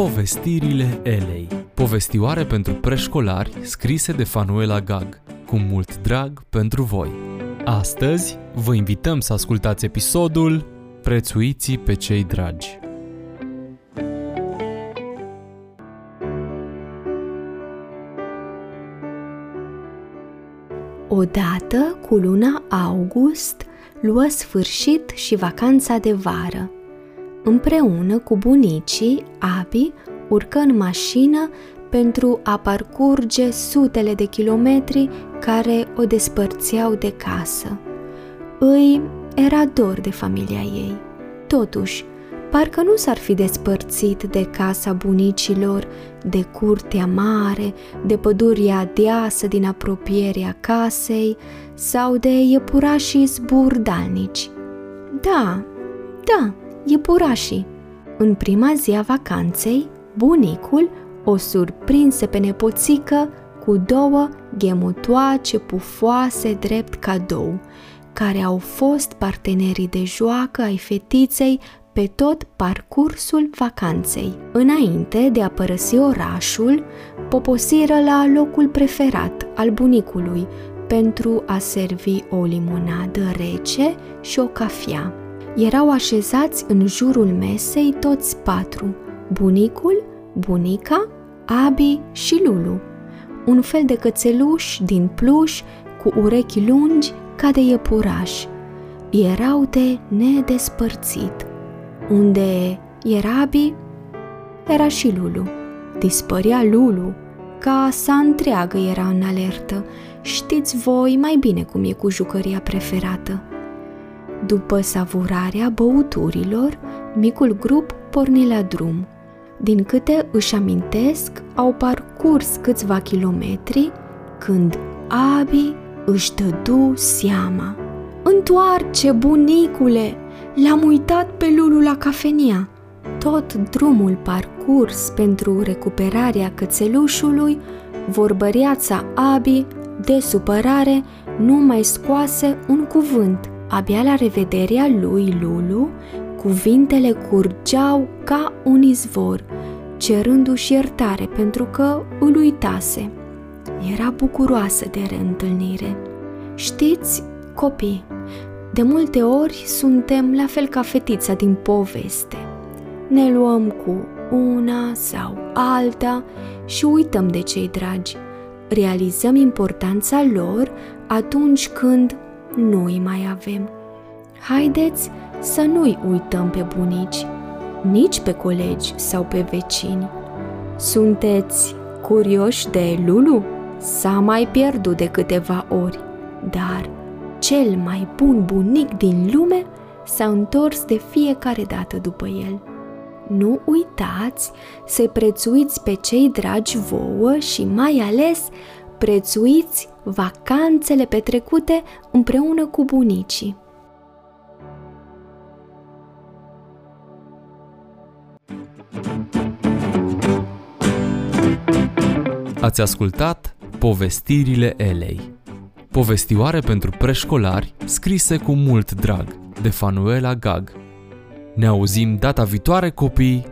Povestirile Elei. Povestioare pentru preșcolari scrise de Fanuela Gag. Cu mult drag pentru voi. Astăzi vă invităm să ascultați episodul Prețuiții pe cei dragi. Odată, cu luna august, luă sfârșit și vacanța de vară. Împreună cu bunicii, Abi urcă în mașină pentru a parcurge sutele de kilometri care o despărțeau de casă. Îi era dor de familia ei. Totuși, parcă nu s-ar fi despărțit de casa bunicilor, de curtea mare, de păduria deasă din apropierea casei sau de iepurașii zburdalnici. Da, da, iepurașii. În prima zi a vacanței, bunicul o surprinse pe nepoțică cu două ghemutoace pufoase drept cadou, care au fost partenerii de joacă ai fetiței pe tot parcursul vacanței. Înainte de a părăsi orașul, poposiră la locul preferat al bunicului pentru a servi o limonadă rece și o cafea. Erau așezați în jurul mesei toți patru, bunicul, bunica, Abi și Lulu, un fel de cățeluș din pluș cu urechi lungi ca de iepuraș. Erau de nedespărțit. Unde era Abi, era și Lulu. Dispărea Lulu, casa întreagă era în alertă. Știți voi mai bine cum e cu jucăria preferată. După savurarea băuturilor, micul grup porni la drum. Din câte își amintesc, au parcurs câțiva kilometri când Abi își dădu seama. Întoarce, bunicule! L-am uitat pe Lulu la cafenia. Tot drumul parcurs pentru recuperarea cățelușului, vorbăriața Abi, de supărare, nu mai scoase un cuvânt. Abia la revederea lui Lulu, cuvintele curgeau ca un izvor, cerându-și iertare pentru că îl uitase. Era bucuroasă de reîntâlnire. Știți, copii, de multe ori suntem la fel ca fetița din poveste. Ne luăm cu una sau alta și uităm de cei dragi. Realizăm importanța lor atunci când nu îi mai avem. Haideți să nu-i uităm pe bunici, nici pe colegi sau pe vecini. Sunteți curioși de Lulu? S-a mai pierdut de câteva ori, dar cel mai bun bunic din lume s-a întors de fiecare dată după el. Nu uitați să prețuiți pe cei dragi vouă și mai ales prețuiți vacanțele petrecute împreună cu bunicii. Ați ascultat Povestirile Elei Povestioare pentru preșcolari scrise cu mult drag de Fanuela Gag Ne auzim data viitoare copii